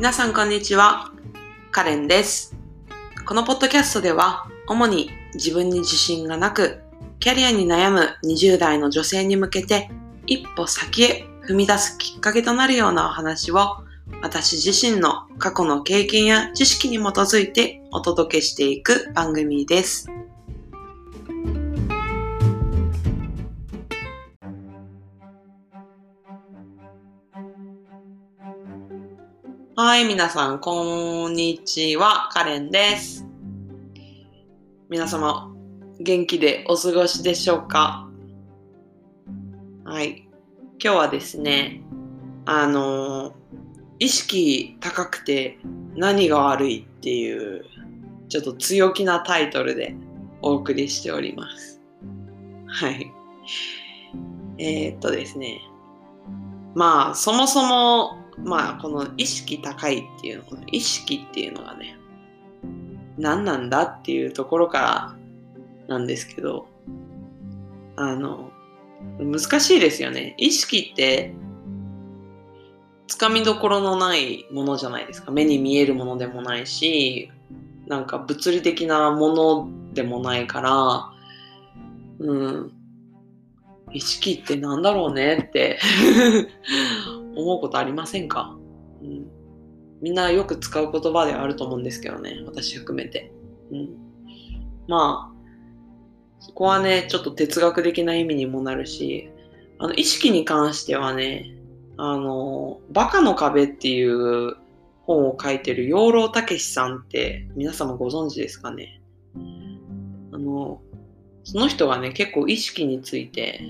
皆さんこんにちは。カレンです。このポッドキャストでは、主に自分に自信がなく、キャリアに悩む20代の女性に向けて、一歩先へ踏み出すきっかけとなるようなお話を、私自身の過去の経験や知識に基づいてお届けしていく番組です。はい、皆さん、こんにちは。カレンです。皆様、元気でお過ごしでしょうか？はい。今日はですね、あの、意識高くて何が悪いっていう、ちょっと強気なタイトルでお送りしております。はい。えー、っとですね。まあ、そもそも、まあ、この意識高いっていうの、この意識っていうのがね、何なんだっていうところからなんですけど、あの、難しいですよね。意識って、つかみどころのないものじゃないですか。目に見えるものでもないし、なんか物理的なものでもないから、うん、意識ってなんだろうねって 思うことありませんか、うん、みんなよく使う言葉ではあると思うんですけどね、私含めて。うん、まあ、そこはね、ちょっと哲学的な意味にもなるし、あの意識に関してはね、あの、バカの壁っていう本を書いてる養老たけしさんって皆様ご存知ですかね？あの、その人がね、結構意識について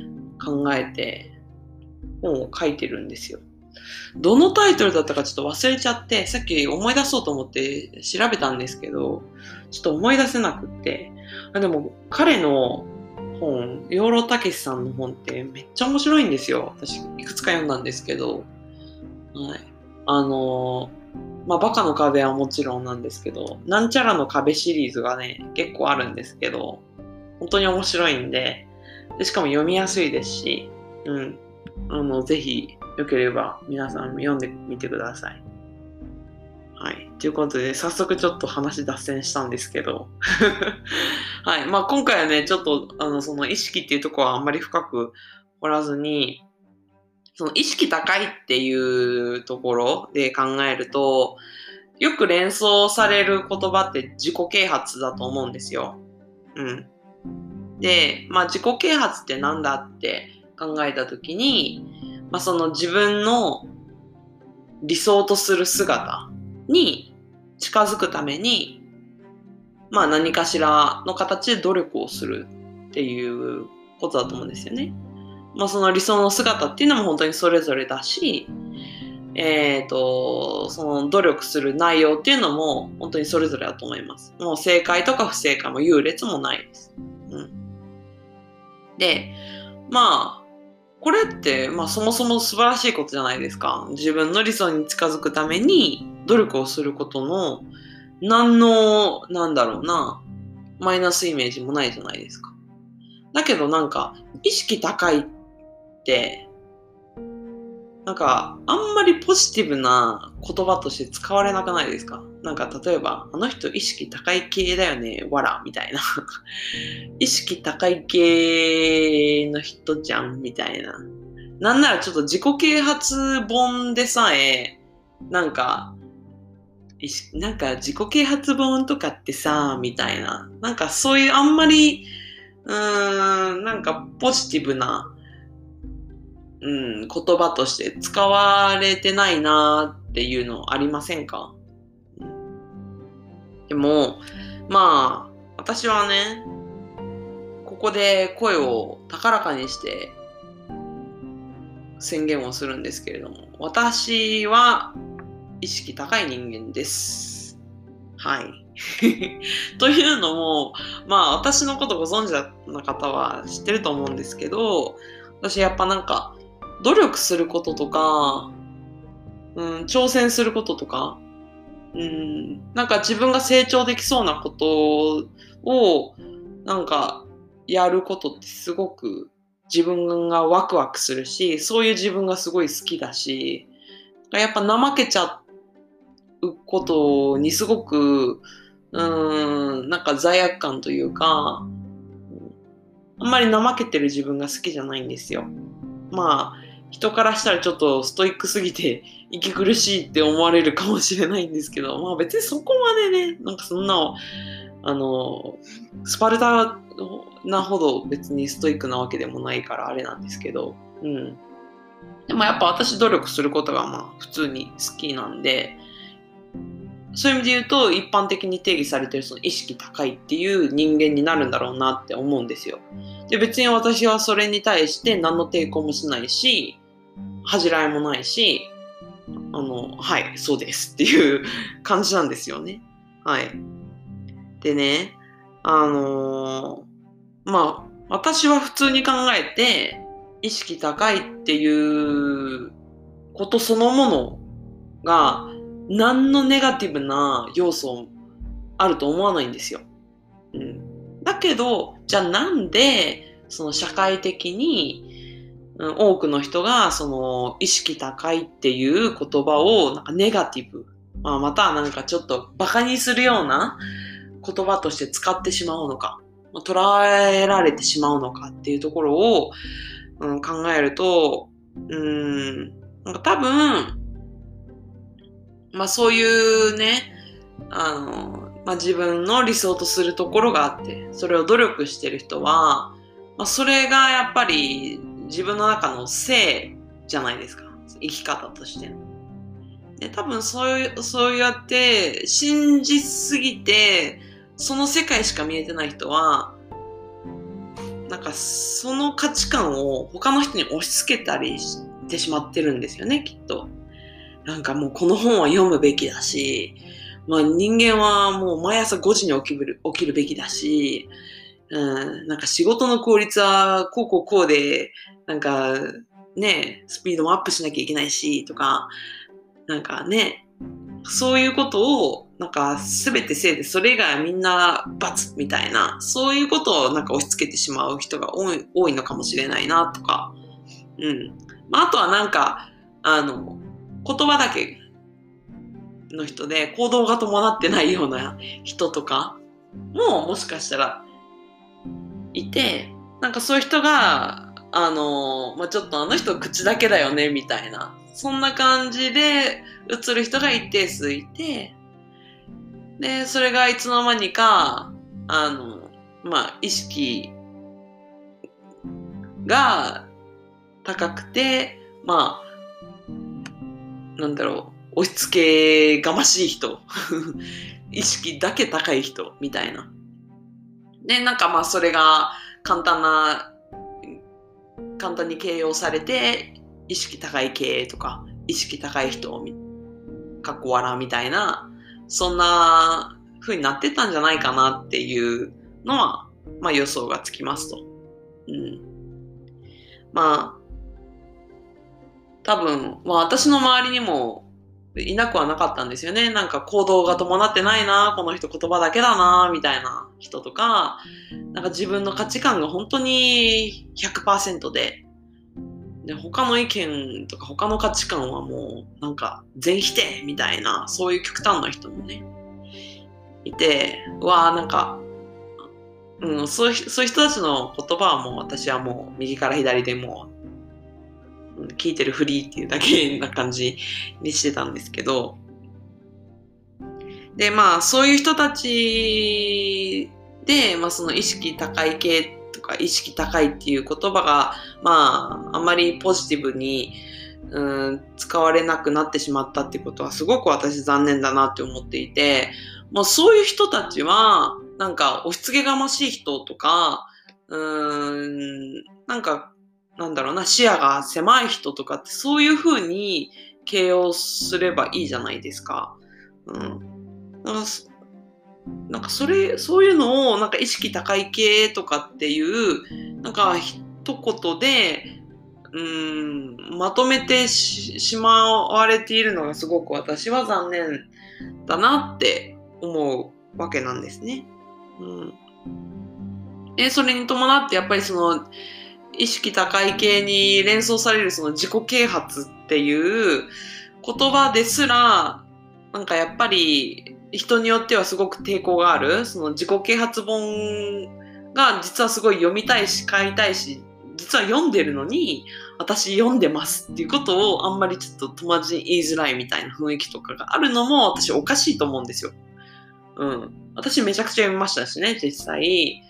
考えて本を書いてるんですよ。どのタイトルだったかちょっと忘れちゃって、さっき思い出そうと思って調べたんですけど、ちょっと思い出せなくって。あでも、彼の本、養老たけしさんの本ってめっちゃ面白いんですよ。私、いくつか読んだんですけど。はい。あの、まあ、バカの壁はもちろんなんですけど、なんちゃらの壁シリーズがね、結構あるんですけど、本当に面白いんで、でしかも読みやすいですし、うん。あの、ぜひ、よければ皆さん読んでみてください。はい。ということで、早速ちょっと話脱線したんですけど。はい。まあ今回はね、ちょっと、あの、その意識っていうとこはあんまり深く掘らずに、その意識高いっていうところで考えると、よく連想される言葉って自己啓発だと思うんですよ。うん。で、まあ自己啓発ってなんだって考えたときに、まあその自分の理想とする姿に近づくために、まあ何かしらの形で努力をするっていうことだと思うんですよね。まあその理想の姿っていうのも本当にそれぞれだし、えっ、ー、と、その努力する内容っていうのも本当にそれぞれだと思います。もう正解とか不正解も優劣もないです。うん。で、まあ、これって、まあそもそも素晴らしいことじゃないですか。自分の理想に近づくために努力をすることの何の、なんだろうな、マイナスイメージもないじゃないですか。だけどなんか、意識高いって、なんか、あんまりポジティブな言葉として使われなくないですか？なんか、例えば、あの人意識高い系だよね、わら、みたいな。意識高い系の人じゃん、みたいな。なんならちょっと自己啓発本でさえ、なんか、なんか自己啓発本とかってさ、みたいな。なんかそういうあんまり、うーん、なんかポジティブな、うん、言葉として使われてないなっていうのありませんか、うん、でも、まあ、私はね、ここで声を高らかにして宣言をするんですけれども、私は意識高い人間です。はい。というのも、まあ私のことご存知な方は知ってると思うんですけど、私やっぱなんか努力することとか、うん、挑戦することとか、うん、なんか自分が成長できそうなことをなんかやることってすごく自分がワクワクするし、そういう自分がすごい好きだし、やっぱ怠けちゃうことにすごく、うん、なんか罪悪感というか、あんまり怠けてる自分が好きじゃないんですよ。まあ、人からしたらちょっとストイックすぎて 息苦しいって思われるかもしれないんですけど、まあ別にそこまでね、なんかそんな、あの、スパルタなほど別にストイックなわけでもないからあれなんですけど、うん。でもやっぱ私努力することがまあ普通に好きなんで、そういう意味で言うと一般的に定義されてるその意識高いっていう人間になるんだろうなって思うんですよ。で別に私はそれに対して何の抵抗もしないし恥じらいもないしあのはいそうですっていう感じなんですよね。はい。でねあのー、まあ私は普通に考えて意識高いっていうことそのものが何のネガティブな要素あると思わないんですよ。うん、だけど、じゃあなんで、その社会的に、多くの人が、その、意識高いっていう言葉を、なんかネガティブ、まあ、またなんかちょっと馬鹿にするような言葉として使ってしまうのか、まあ、捉えられてしまうのかっていうところを、うん、考えると、うん、なんか多分、まあそういうね、あの、まあ自分の理想とするところがあって、それを努力してる人は、まあそれがやっぱり自分の中の性じゃないですか。生き方としての。で多分そういう、そうやって信じすぎて、その世界しか見えてない人は、なんかその価値観を他の人に押し付けたりしてしまってるんですよね、きっと。なんかもうこの本は読むべきだし、まあ人間はもう毎朝5時に起きる起きるべきだし、うん、なんか仕事の効率はこうこうこうで、なんかね、スピードもアップしなきゃいけないし、とか、なんかね、そういうことを、なんか全てせいで、それ以外はみんな罰みたいな、そういうことをなんか押し付けてしまう人が多い多いのかもしれないな、とか。うん。まあ、あとはなんか、あの、言葉だけの人で行動が伴ってないような人とかももしかしたらいてなんかそういう人があの、まあ、ちょっとあの人口だけだよねみたいなそんな感じで映る人が一定数いてでそれがいつの間にかあのまあ意識が高くてまあなんだろう、押し付けがましい人、意識だけ高い人みたいな。で、なんかまあそれが簡単な、簡単に形容されて、意識高い系とか、意識高い人を、かっこ笑うみたいな、そんな風になってたんじゃないかなっていうのは、まあ予想がつきますと。うん。まあ、多分、まあ私の周りにもいなくはなかったんですよね。なんか行動が伴ってないな、この人言葉だけだな、みたいな人とか、なんか自分の価値観が本当に100%で、で他の意見とか他の価値観はもうなんか全否定みたいな、そういう極端な人もね、いて、うわーなんか、うん、そういうそういう人たちの言葉はもう私はもう右から左でも聞いてるフリーっていうだけな感じにしてたんですけど、で、まあ、そういう人たちで、まあ、その意識高い系とか意識高いっていう言葉が、まあ、あまりポジティブに、うん、使われなくなってしまったってことはすごく私残念だなって思っていて、もうそういう人たちは、なんか押し付けがましい人とか、うーん、なんかなんだろうな、視野が狭い人とかってそういう風に形容すればいいじゃないですか。うん。なんかなんかそれ、そういうのをなんか意識高い系とかっていう、なんか一言で、うん、まとめてしまわれているのがすごく私は残念だなって思うわけなんですね。うん。で、それに伴ってやっぱりその、意識高い系に連想されるその自己啓発っていう言葉ですら、なんかやっぱり人によってはすごく抵抗がある、その自己啓発本が実はすごい読みたいし買いたいし、実は読んでるのに、私読んでますっていうことをあんまりちょっと友達に言いづらいみたいな雰囲気とかがあるのも私おかしいと思うんですよ。うん。私めちゃくちゃ読みましたしね、実際。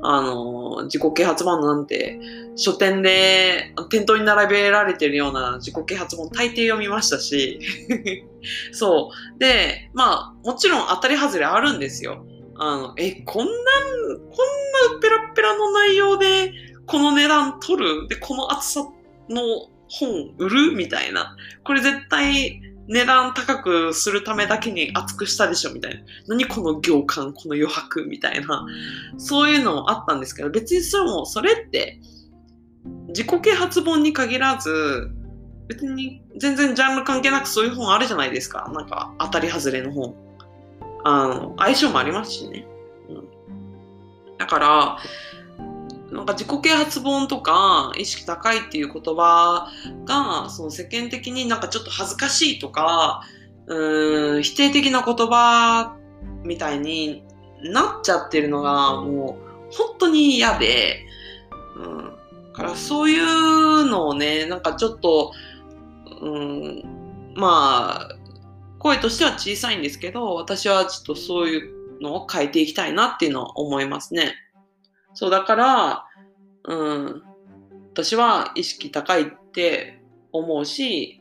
あの、自己啓発本なんて、書店で店頭に並べられてるような自己啓発本大抵読みましたし、そう。で、まあ、もちろん当たり外れあるんですよ。あの、え、こんな、こんなペラペラの内容で、この値段取る？で、この厚さの本売る？みたいな。これ絶対値段高くするためだけに厚くしたでしょみたいな。何この行間、この余白みたいな。そういうのもあったんですけど、別にそれも、それって、自己啓発本に限らず、別に全然ジャンル関係なくそういう本あるじゃないですか。なんか当たり外れの本。あの、相性もありますしね。うん、だから、なんか自己啓発本とか意識高いっていう言葉がその世間的になんかちょっと恥ずかしいとかうん否定的な言葉みたいになっちゃってるのがもう本当に嫌で、うん、からそういうのをねなんかちょっと、うん、まあ声としては小さいんですけど私はちょっとそういうのを変えていきたいなっていうのは思いますね。そう、だから、うん、私は意識高いって思うし、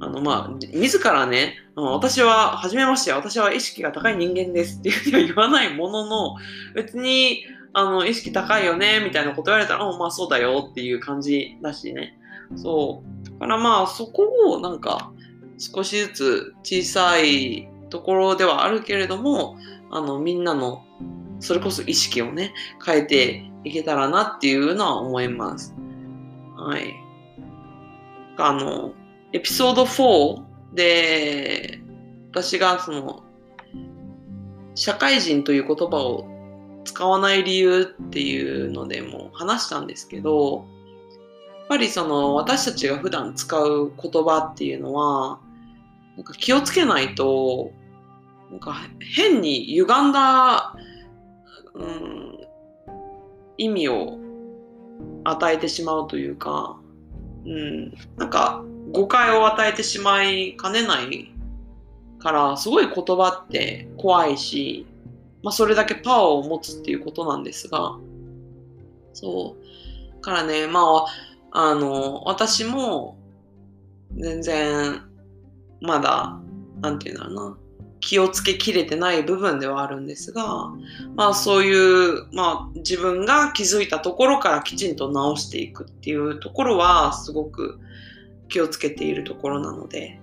あの、まあ、自らね、私は、初めまして、私は意識が高い人間ですっていうふうには言わないものの、別に、あの、意識高いよね、みたいなこと言われたら、まあそうだよっていう感じだしね。そう。だからまあ、そこをなんか、少しずつ小さいところではあるけれども、あの、みんなのそれこそ意識をね、変えていけたらなっていうのは思います。はい。あの、エピソード4で、私がその、社会人という言葉を使わない理由っていうのでも話したんですけど、やっぱりその私たちが普段使う言葉っていうのは、なんか気をつけないと、なんか変に歪んだうん、意味を与えてしまうというか、うん、なんか誤解を与えてしまいかねないから、すごい言葉って怖いし、まあ、それだけパワーを持つっていうことなんですが、そう。からね、まあ、あの、私も、全然、まだ、なんていうんだろうな、気をつけきれてない部分ではあるんですが、まあそういう、まあ自分が気づいたところからきちんと直していくっていうところはすごく気をつけているところなので、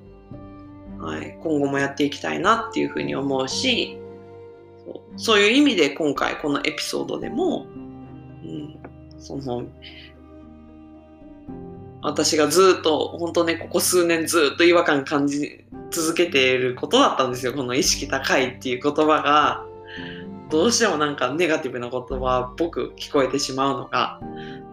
はい、今後もやっていきたいなっていうふうに思うし、そうそういう意味で今回このエピソードでも、うん、その私がずっと本当ねここ数年ずっと違和感感じ続けていることだったんですよ。この意識高いっていう言葉が。どうしてもなんかネガティブな言葉っぽく聞こえてしまうのが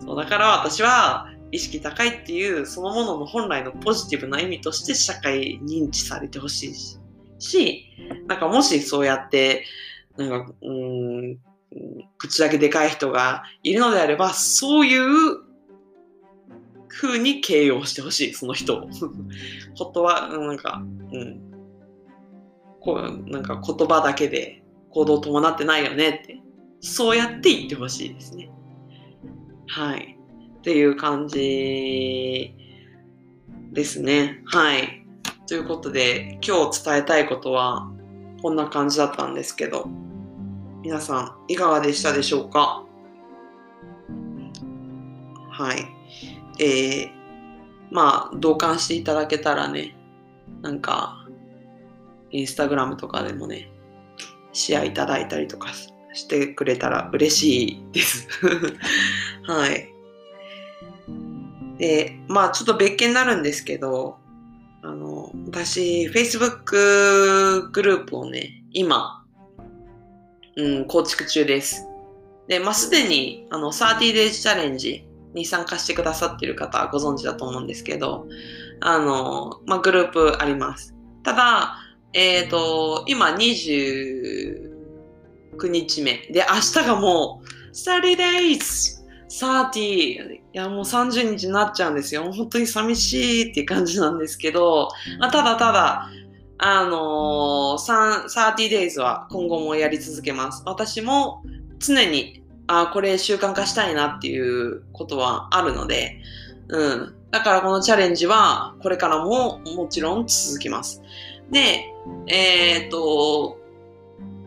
そうだから私は意識高いっていうそのものの本来のポジティブな意味として社会認知されてほしいし。なんかもしそうやってなんかうん口だけでかい人がいるのであればそういう風に形容してほしい、その人を。言葉、なんか、うん。こう、なんか言葉だけで行動伴ってないよねって、そうやって言ってほしいですね。はい。っていう感じですね。はい。ということで、今日伝えたいことは、こんな感じだったんですけど、皆さん、いかがでしたでしょうか？はい。えー、まあ、同感していただけたらね、なんか、インスタグラムとかでもね、シェアいただいたりとかしてくれたら嬉しいです。はい。で、まあ、ちょっと別件になるんですけど、あの、私、Facebook グループをね、今、うん、構築中です。で、まあ、すでに、あの、30 days チャレンジに参加してくださっている方はご存知だと思うんですけど、あの、まあ、グループあります。ただ、えっ、ー、と、今29日目。で、明日がもう30 days! 30! いや、もう30日になっちゃうんですよ。本当に寂しいっていう感じなんですけど、まあ、ただただ、あのー、30 days は今後もやり続けます。私も常に、あこれ習慣化したいなっていうことはあるので、うん。だからこのチャレンジはこれからももちろん続きます。で、えっ、と、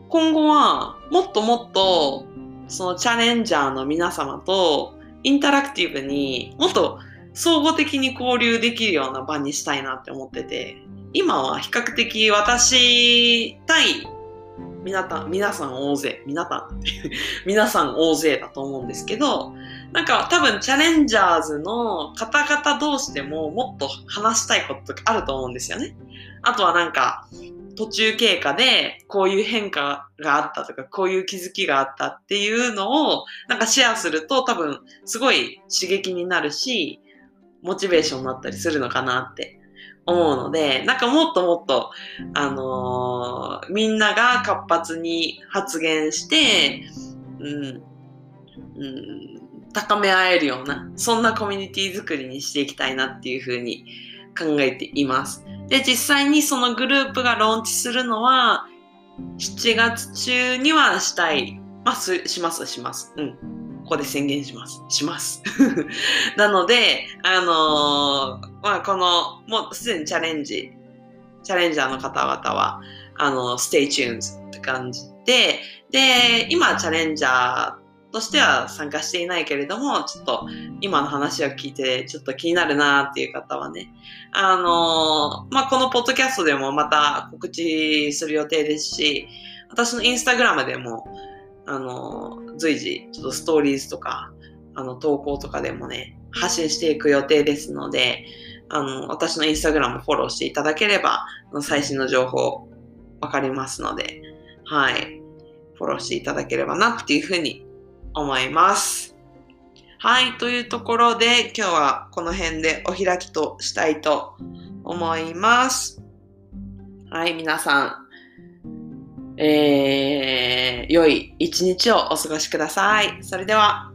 今後はもっともっとそのチャレンジャーの皆様とインタラクティブにもっと総合的に交流できるような場にしたいなって思ってて、今は比較的私対皆さん、皆さん大勢、皆さん、皆さん大勢だと思うんですけど、なんか多分チャレンジャーズの方々同士でももっと話したいこととかあると思うんですよね。あとはなんか、途中経過でこういう変化があったとか、こういう気づきがあったっていうのをなんかシェアすると多分すごい刺激になるし、モチベーションになったりするのかなって思うので、なんかもっともっと、あのー、みんなが活発に発言して、うん、うん、高め合えるような、そんなコミュニティ作りにしていきたいなっていうふうに考えています。で、実際にそのグループがローンチするのは、7月中にはしたい。まあ、します、します。うん。ここで宣言します。します。なので、あのー、まあ、この、もうすでにチャレンジ、チャレンジャーの方々は、あの、stay tuned って感じで、で、今チャレンジャーとしては参加していないけれども、ちょっと今の話を聞いてちょっと気になるなっていう方はね、あのー、まあ、このポッドキャストでもまた告知する予定ですし、私のインスタグラムでも、あの、随時ちょっとストーリーズとか、あの、投稿とかでもね、発信していく予定ですので、あの、私のインスタグラムフォローしていただければ、最新の情報わかりますので、はい。フォローしていただければなっていうふうに思います。はい、というところで今日はこの辺でお開きとしたいと思います。はい、皆さん、えー、良い一日をお過ごしください。それでは。